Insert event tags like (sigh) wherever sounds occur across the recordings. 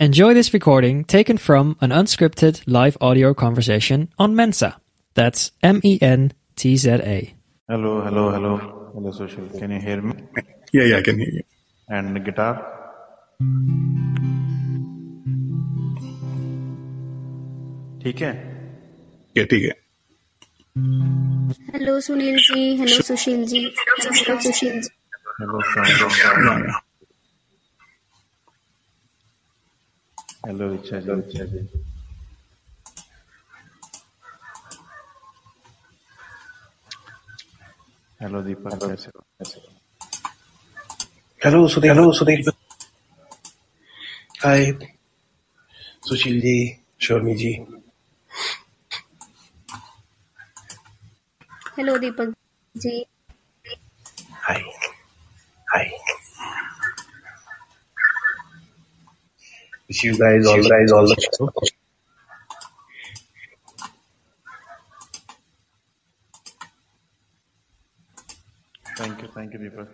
Enjoy this recording taken from an unscripted live audio conversation on Mensa. That's M E N T Z A. Hello, hello, hello, hello, social. Can you hear me? Yeah, yeah, I can hear you. And guitar? ठीक है Yeah, ठीक है hello Sunil ji hello Sushil ji hello Sushil ji hello hello Richa ji. Richa ji. Hello Deepak कैसे हो? कैसे hello Sudhir hello Sudhir hi Sushil ji Sharmi ji. Hello Deepak ji. You guys all guys all the. Thank you, thank you. Deepak.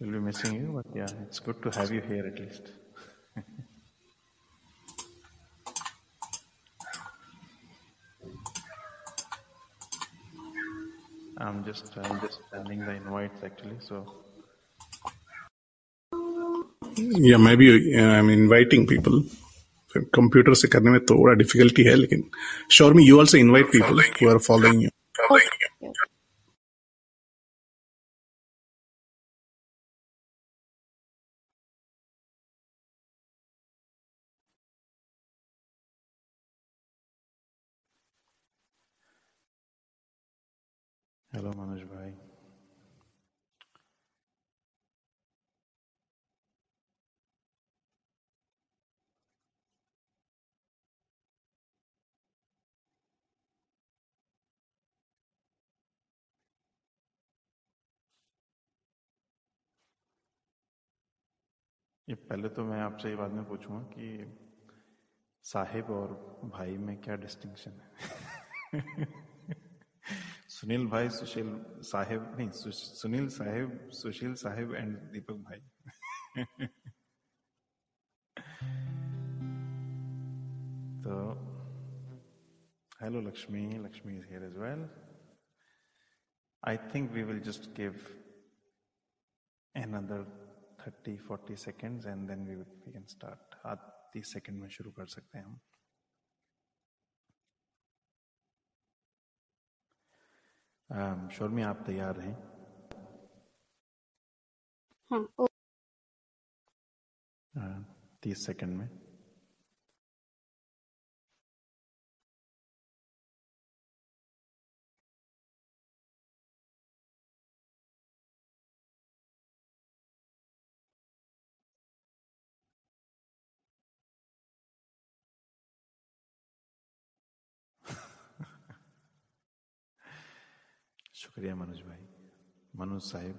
We'll be missing you, but yeah, it's good to have you here at least. (laughs) I'm just I'm just sending the invites actually, so या मैं भी I am inviting people computer से करने में थोड़ा difficulty है लेकिन sure me you also invite people who are following you hello Manoj bhai. ये पहले तो मैं आपसे ये बाद में पूछूँगा कि साहिब और भाई में क्या डिस्टिंक्शन है? (laughs) सुनील भाई सुशील साहिब नहीं सु, सुनील साहिब सुशील साहिब एंड दीपक भाई। (laughs) तो hello Lakshmi Lakshmi is here as well I think we will just give another 30 40 seconds and then we would, we can start. आध तीस सेकेंड में शुरू कर सकते हैं हम। Um, शोरमी आप तैयार हैं? हाँ तीस सेकंड में। शुक्रिया मनोज भाई। मनोज साहिब।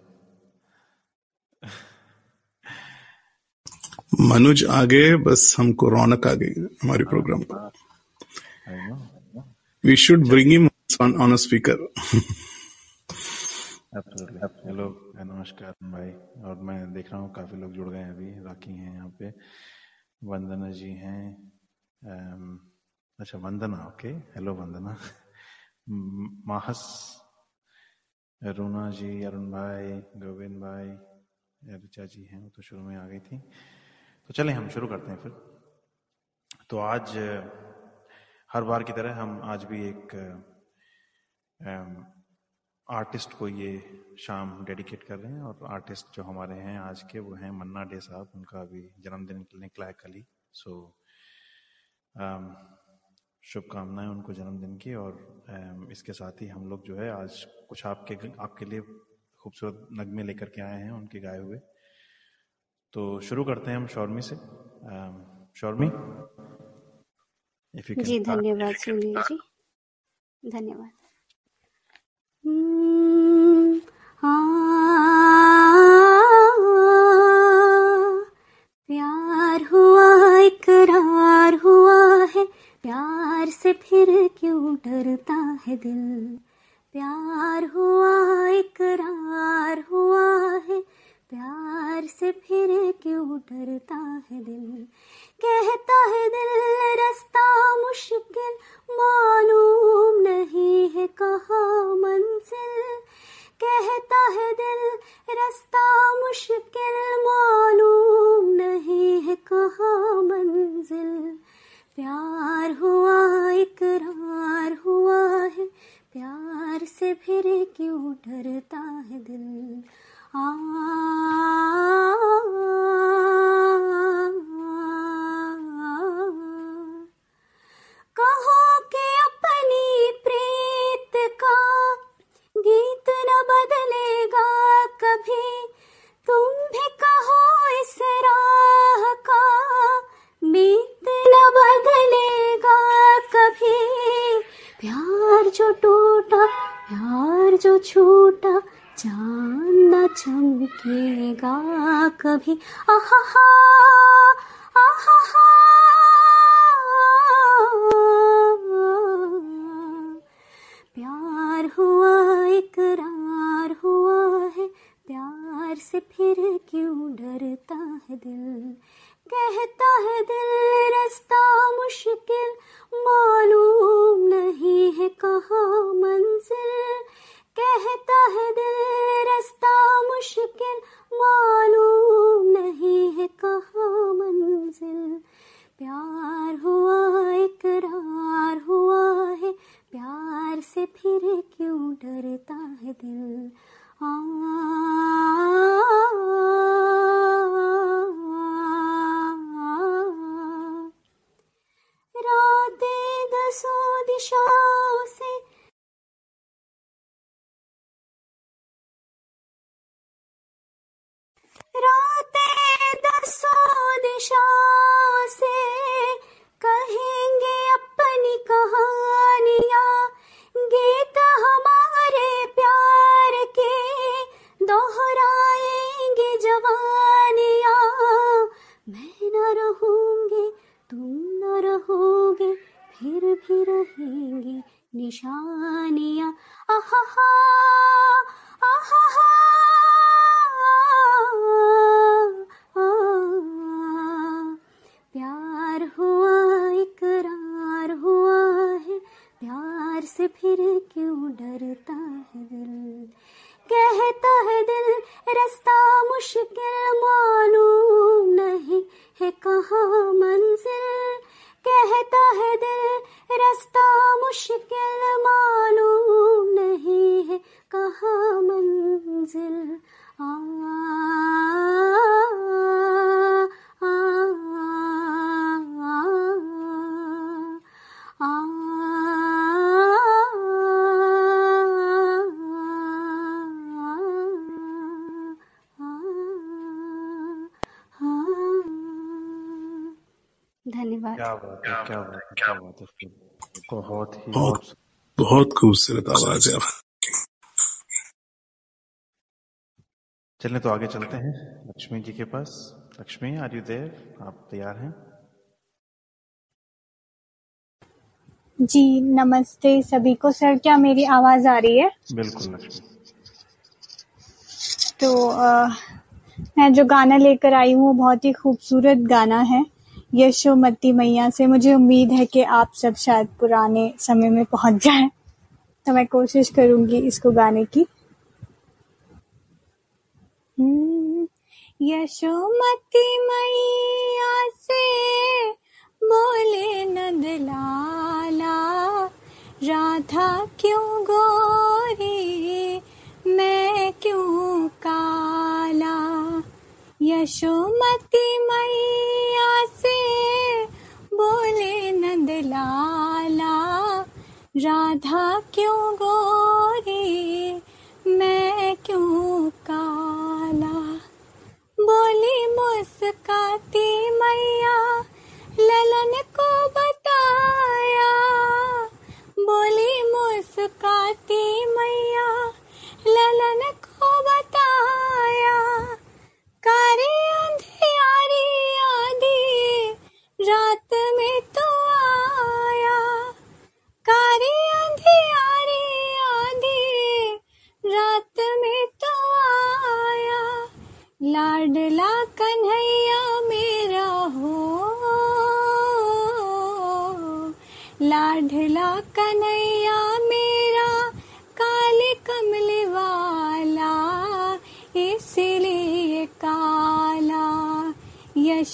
मनोज आ गए बस हमको रौनक आ गई हमारे प्रोग्राम को we should bring him on on a speaker hello नमस्कार भाई। और मैं देख रहा हूँ काफ़ी लोग जुड़ गए हैं अभी राखी हैं यहाँ पे। वंदना जी हैं अच्छा वंदना ओके हेलो वंदना। माहस रूना जी अरुण भाई गोविंद भाई ऋचा जी हैं, वो तो शुरू में आ गई थी। तो चलें, हम शुरू करते हैं फिर। तो आज, हर बार की तरह हम आज भी एक आर्टिस्ट को ये शाम डेडिकेट कर रहे हैं और आर्टिस्ट जो हमारे हैं आज के, वो हैं मन्ना डे साहब। उनका अभी जन्मदिन निकला है कल सो शुभकामनाएँ उनको जन्मदिन की और इसके साथ ही हम लोग जो है आज कुछ आपके आपके लिए खूबसूरत नगमे लेकर के आए हैं उनके गाए हुए। तो शुरू करते हैं हम शौर्मी से। शौर्मी जी धन्यवाद सुनील जी। धन्यवाद। हम्म, हाँ, प्यार हुआ इकरार प्यार से फिर क्यों डरता है दिल? प्यार हुआ, इकरार हुआ है। प्यार से फिर क्यों डरता है दिल? कहता है दिल, रास्ता छूटा चाँद न चमकेगा कभी। आहा आहा प्यार हुआ, इकरार हुआ है। प्यार से फिर क्यों डरता है दिल? कहता है दिल रास्ता मुश्किल, मालूम नहीं है कहाँ मंजिल। कहता है दिल रास्ता मुश्किल, मालूम नहीं है कहाँ मंजिल। प्यार हुआ, इकरार हुआ है, प्यार से फिर क्यों डरता है दिल? आ रातें प्यार से फिर क्यों डरता है दिल कहता है दिल रास्ता मुश्किल मालूम नहीं है कहाँ मंजिल कहता है दिल रास्ता मुश्किल मालूम नहीं है कहाँ मंजिल आ आ आ धन्यवाद क्या बात है क्या बात है क्या बात है बहुत ही बहुत बहुत खूबसूरत आवाज़ है। चलें तो आगे चलते हैं लक्ष्मी जी के पास। लक्ष्मी आर यू देर आप तैयार हैं? जी नमस्ते सभी को। सर क्या मेरी आवाज़ आ रही है? बिल्कुल लक्ष्मी। तो अ, मैं जो गाना लेकर आई हूँ बहुत ही खूबसूरत गाना है। यशोमती मैया से मुझे उम्मीद है कि आप सब शायद पुराने समय में पहुँच जाए। तो मैं कोशिश करूँगी इसको गाने की। हम्म, यशोमती मैया से बोले नंद लाला राधा क्यों गोरी मैं क्यों काला? यशोमती मैया से बोले नंदलाला राधा क्यों गोरी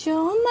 यशोमती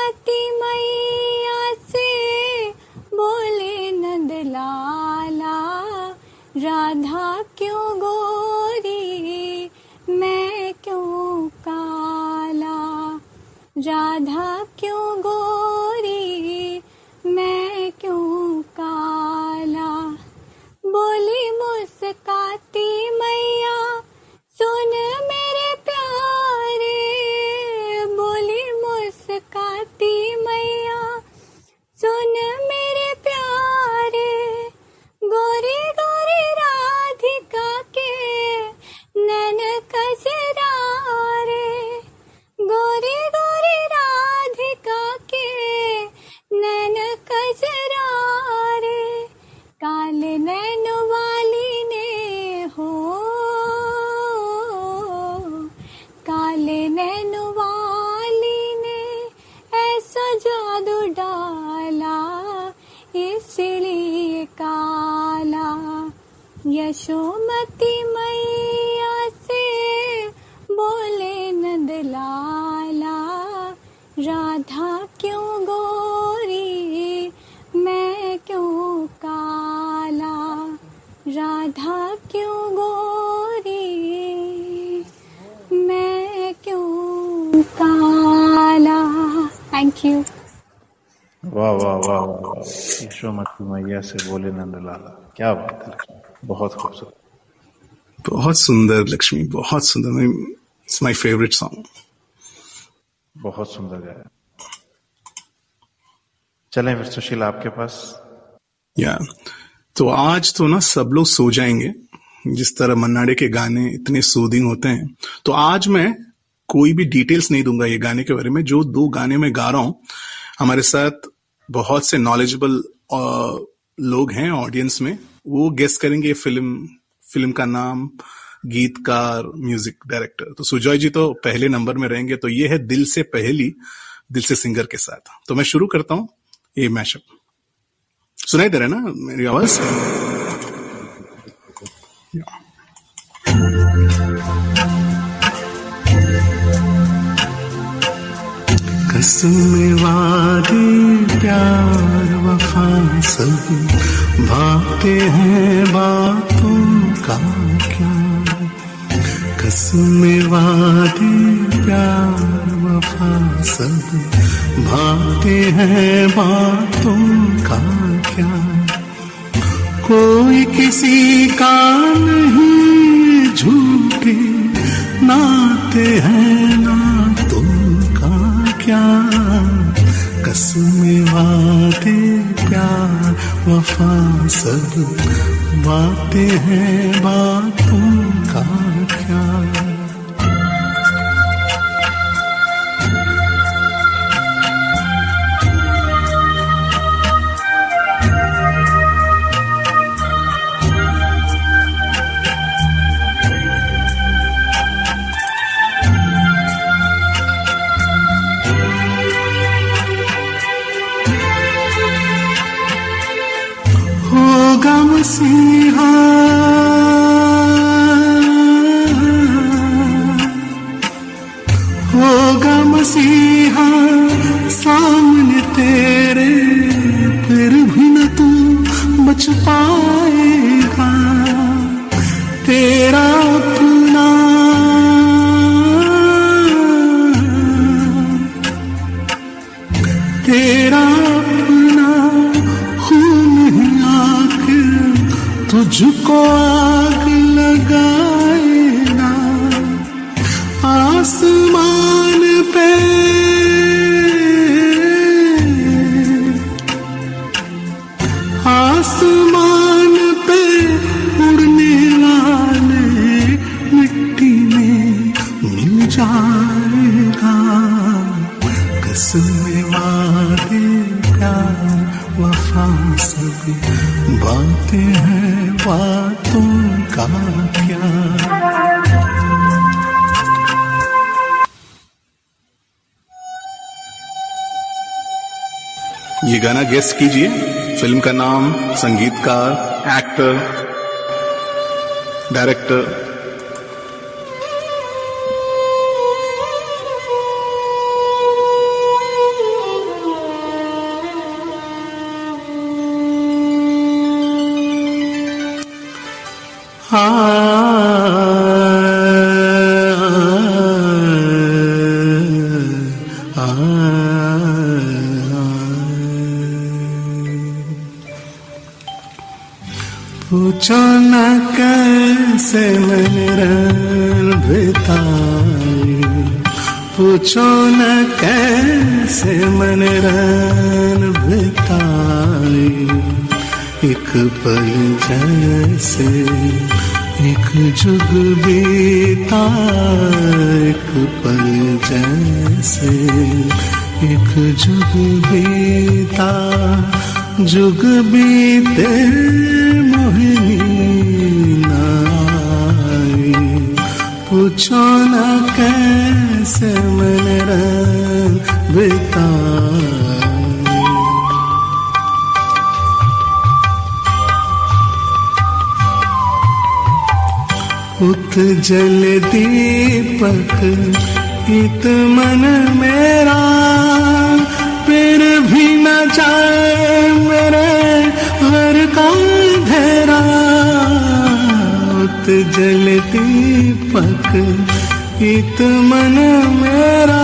यशोमती मैया से बोले नंदलाला। क्या बात है लक्ष्मी? बहुत खूबसूरत। बहुत सुंदर लक्ष्मी बहुत सुंदर। इट्स माय फेवरेट सॉन्ग बहुत सुंदर गाया। चलें फिर सुशील आपके पास। या तो आज तो ना सब लोग सो जाएँगे। जिस तरह मन्नाडे के गाने इतने सूदिंग होते हैं। तो आज मैं कोई भी डिटेल्स नहीं दूँगा ये गाने के बारे में। जो दो गाने में गा रहा हूँ हमारे साथ बहुत से नॉलेजेबल लोग हैं ऑडियंस में, वो गेस करेंगे फ़िल्म फ़िल्म का नाम, गीतकार म्यूज़िक डायरेक्टर तो सुजॉय जी तो पहले नंबर में रहेंगे तो ये है दिल से पहली, दिल से सिंगर के साथ. तो मैं शुरू करता हूँ, ये मैशअप सुनाई दे रहा है ना मेरी आवाज़? कसम वादे प्यार सब भाते हैं बातों का क्या? कसम वादे, प्यार, वफा सब भाते हैं बातों का क्या? कोई किसी का नहीं झूठे नाते हैं ना तुम का क्या? कसम वादे प्यार वफा सब बातें हैं बातों का क्या? तुझको आग लगाएगा गेस्ट कीजिए। फ़िल्म का नाम संगीतकार एक्टर डायरेक्टर। पूछो पूछो न कैसे मैंने रन बिताई एक पल जैसे एक जुग बीता एक पल जैसे एक जुग बीता। जुग बीते मोहिनी पूछो न कैसे मैंने रन बिताई उत जल दीपक, इत मन मेरा, फिर भी न जाए मेरे हर का अंधेरा उत जल दीपक इत मन मेरा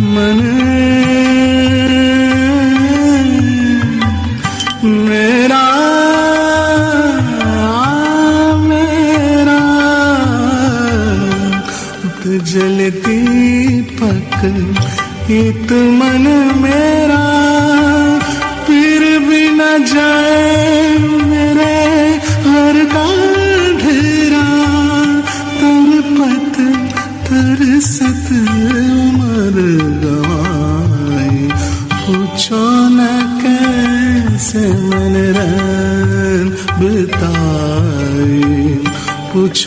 मन मेरा मेरा। उत जल दीपक इत मन मेरा।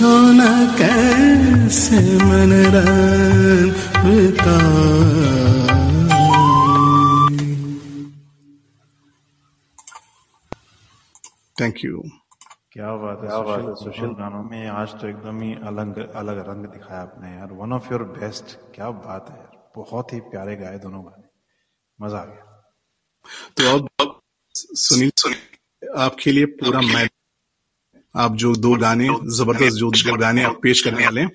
पूछो न कैसे मन थैंक यू क्या बात है सुशील सुशील गानों में आज तो एकदम ही अलग अलग रंग दिखाया आपने यार। वन ऑफ़ योर बेस्ट क्या बात है यार। बहुत ही प्यारे गाए दोनों गाने। मज़ा आ गया। तो अब अब सुनील सुनील आपके लिए पूरा मैं आप जो दो गाने ज़बरदस्त जो दो गाने आप पेश करने वाले हैं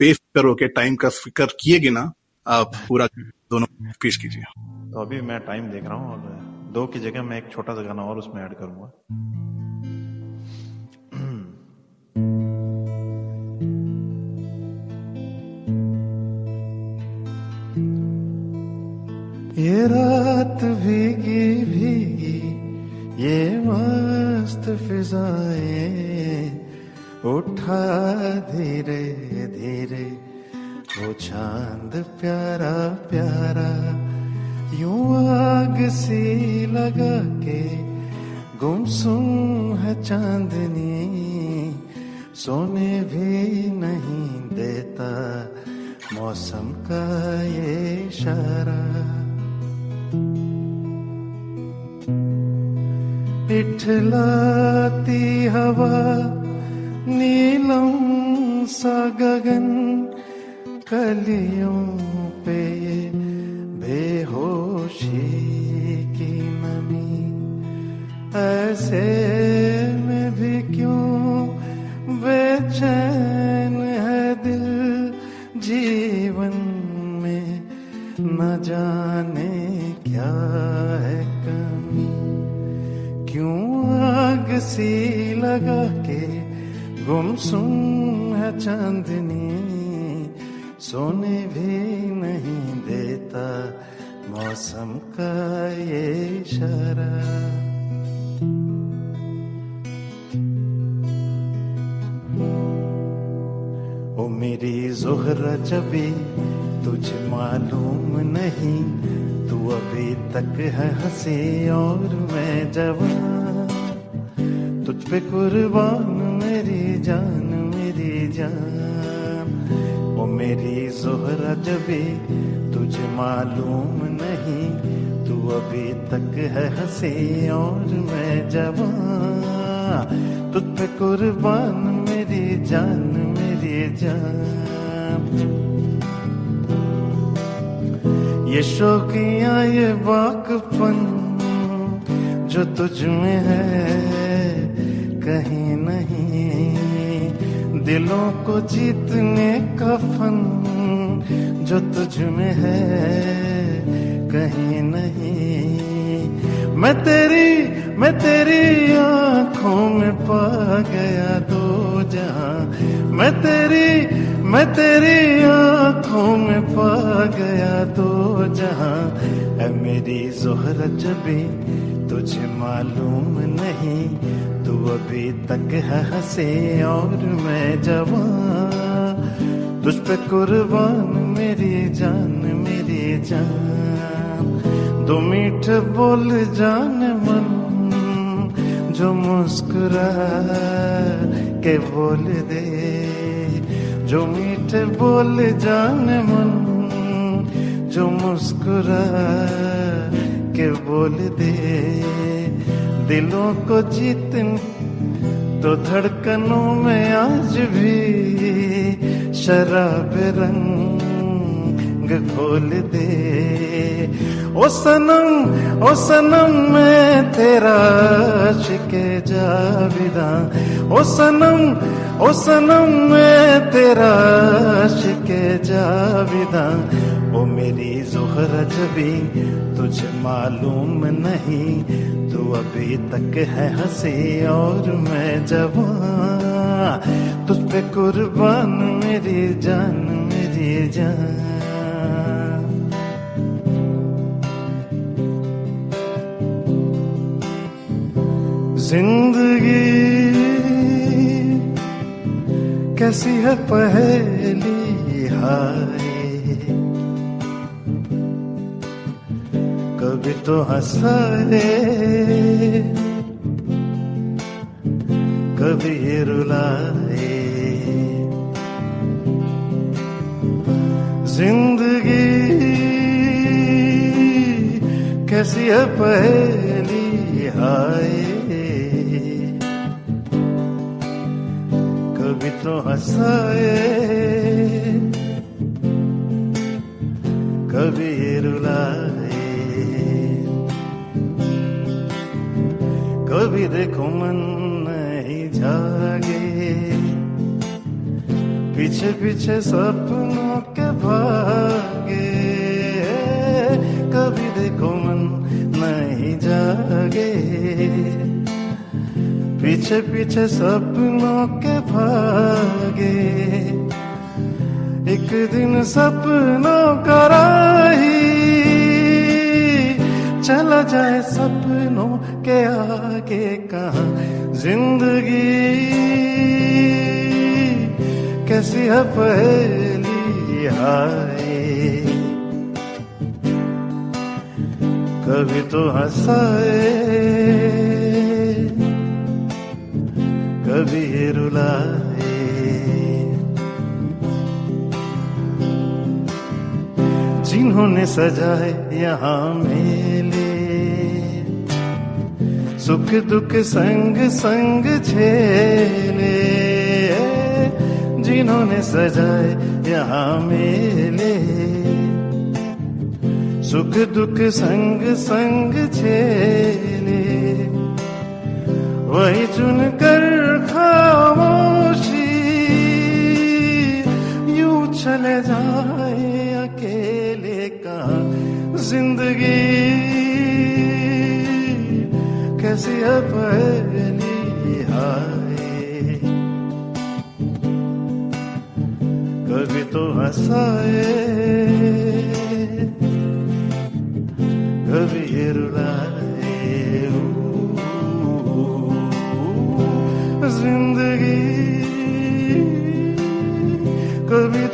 बेफिक्र होके टाइम का फ़िक्र किएगे ना आप पूरा दोनों पेश कीजिए। तो अभी मैं टाइम देख रहा हूँ और दो की जगह मैं एक छोटा सा गाना और उसमें ऐड करूँगा। ये रात भीगी भीगी ये मस्त फिजाएँ उठा धीरे धीरे, वो चाँद प्यारा प्यारा, यूँ आग सी लगा के, गुमसुम है चांदनी, सोने भी नहीं देता मौसम का ये इशारा। इठलाती हवा, नीलम सा गगन, कलियों पे बेहोशी की नमी। ऐसे में भी क्यों बेचैन है दिल जीवन में न जाने क्या है? आग सी लगा के गुमसुम है चांदनी, सोने भी नहीं देता मौसम का ये इशारा। ओ मेरी जोहरा जबी तुझे मालूम नहीं, तू अभी तक है हँसी और मैं जवान। तुझ पे कुर्बान, मेरी जान मेरी जान। ओ मेरी जोहरा जबी तुझे मालूम नहीं, तू अभी तक है हँसी और मैं जवान। तुझ पे कुर्बान, मेरी जान मेरी जान। ये शौकिया, ये बाकपन जो तुझ में है। कहीं नहीं। दिलों को जीतने का फन जो तुझ में है, कहीं नहीं। मैं तेरी मैं तेरी आँखों में पा गया दो जहाँ। मैं तेरी मैं तेरी आँखों में पा गया दो जहाँ। मेरी जोहर जबी तुझे मालूम नहीं अभी तक है हंसे और मैं जवान। तुझ पे कुर्बान, मेरी जान मेरी जान। दो मीठ बोल जान मन, जो मुस्कुरा के बोल दे। जो मीठ बोल जान मन, जो मुस्कुरा के बोल दे। दिलों को जीत तो धड़कनों में आज भी शराब रंग खोल दे। ओ सनम ओ सनम मैं तेरा शिके जाविदा। ओ सनम ओ सनम मैं तेरा शिके जाविदा। ओ मेरी जोहर जबी तुझे मालूम नहीं। तू अभी तक है हँसी और मैं जवान। तुझ पे कुर्बान मेरी जान मेरी जान। ज़िंदगी कैसी है पहली हाय? कभी तो हंसाए कभी रुलाए। ज़िंदगी कैसी है पहली, हाय। कभी तो हंसाए, कभी रुलाए। कभी देखो मन नहीं जागे पीछे पीछे सपनों के पीछे पीछे सपनों के भागे। एक दिन सपनों का राही चला जाए सपनों के आगे कहा ज़िंदगी। कैसी है पहली हाय कभी तो हंसाए। कभी रुलाए जिन्होंने सजाए यहाँ मेले सुख दुख संग संग झेले। जिन्होंने सजाए यहाँ मेले सुख दुख संग संग झेले। वही चुन कर खामोशी। यूँ चले जाए अकेले का ज़िंदगी। कैसी पहली हाय। कभी तो हंसाए, कभी रुलाए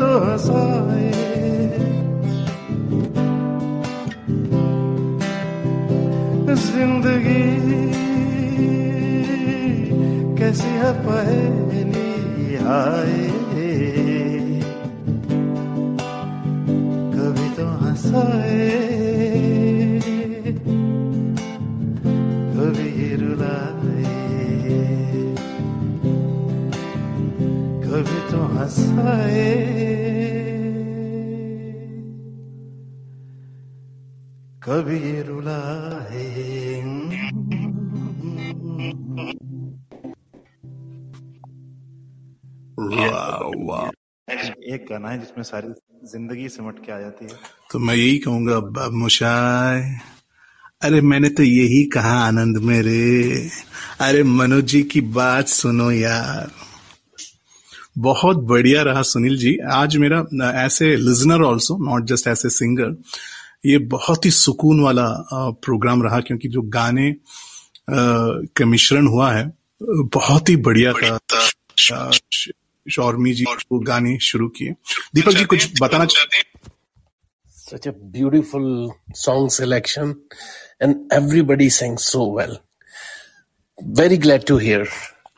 तो हंसाए। ज़िंदगी कैसी है पहली आए कभी तो हंसाए। तो हंसाए। कभी ये रुलाए। एक गाना है जिसमें सारी ज़िंदगी सिमट के आ जाती है। तो मैं यही कहूँगा अब मुशाय। अरे मैंने तो यही कहा आनंद मेरे। अरे मनोज जी की बात सुनो यार। बहुत बढ़िया रहा सुनील जी। आज मेरा ऐसे लिजनर ऑल्सो नॉट जस्ट ऐसे सिंगर ये बहुत ही सुकून वाला प्रोग्राम रहा क्योंकि जो गाने का मिश्रण हुआ है बहुत ही बढ़िया था। शौर्मी जी वो गाने शुरू किए। दीपक जी कुछ बताना चाहते हैं Such a beautiful song selection, and everybody sang so well. Very glad to hear.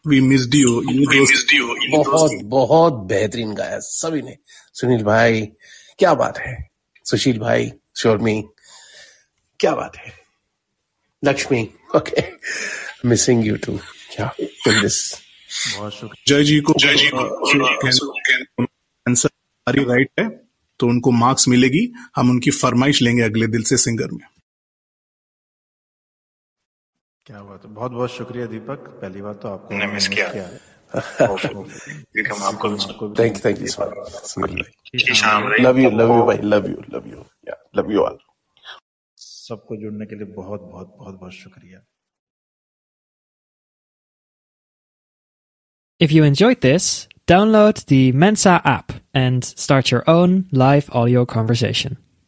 We missed you you बहुत बहुत बेहतरीन गाया। सभी ने। सुनील भाई क्या बात है? सुशील भाई शोरमी क्या बात है? Lakshmi okay missing you too क्या इन दिस बहुत शुक्रिया। जय जी को जय जी को। आंसर राइट है? तो उनको मार्क्स मिलेगी। हम उनकी फरमाइश लेंगे अगले दिल से सिंगर में। क्या बात है। बहुत बहुत शुक्रिया दीपक। पहली बार तो आपको ने मिस किया। हम आपको thank thank you so much Sunil भाई शाम रही। लव यू लव यू भाई लव यू लव यू या लव यू ऑल सबको जुड़ने के लिए बहुत बहुत बहुत बहुत शुक्रिया। If you enjoyed this, download the Mensa app and start your own live audio conversation.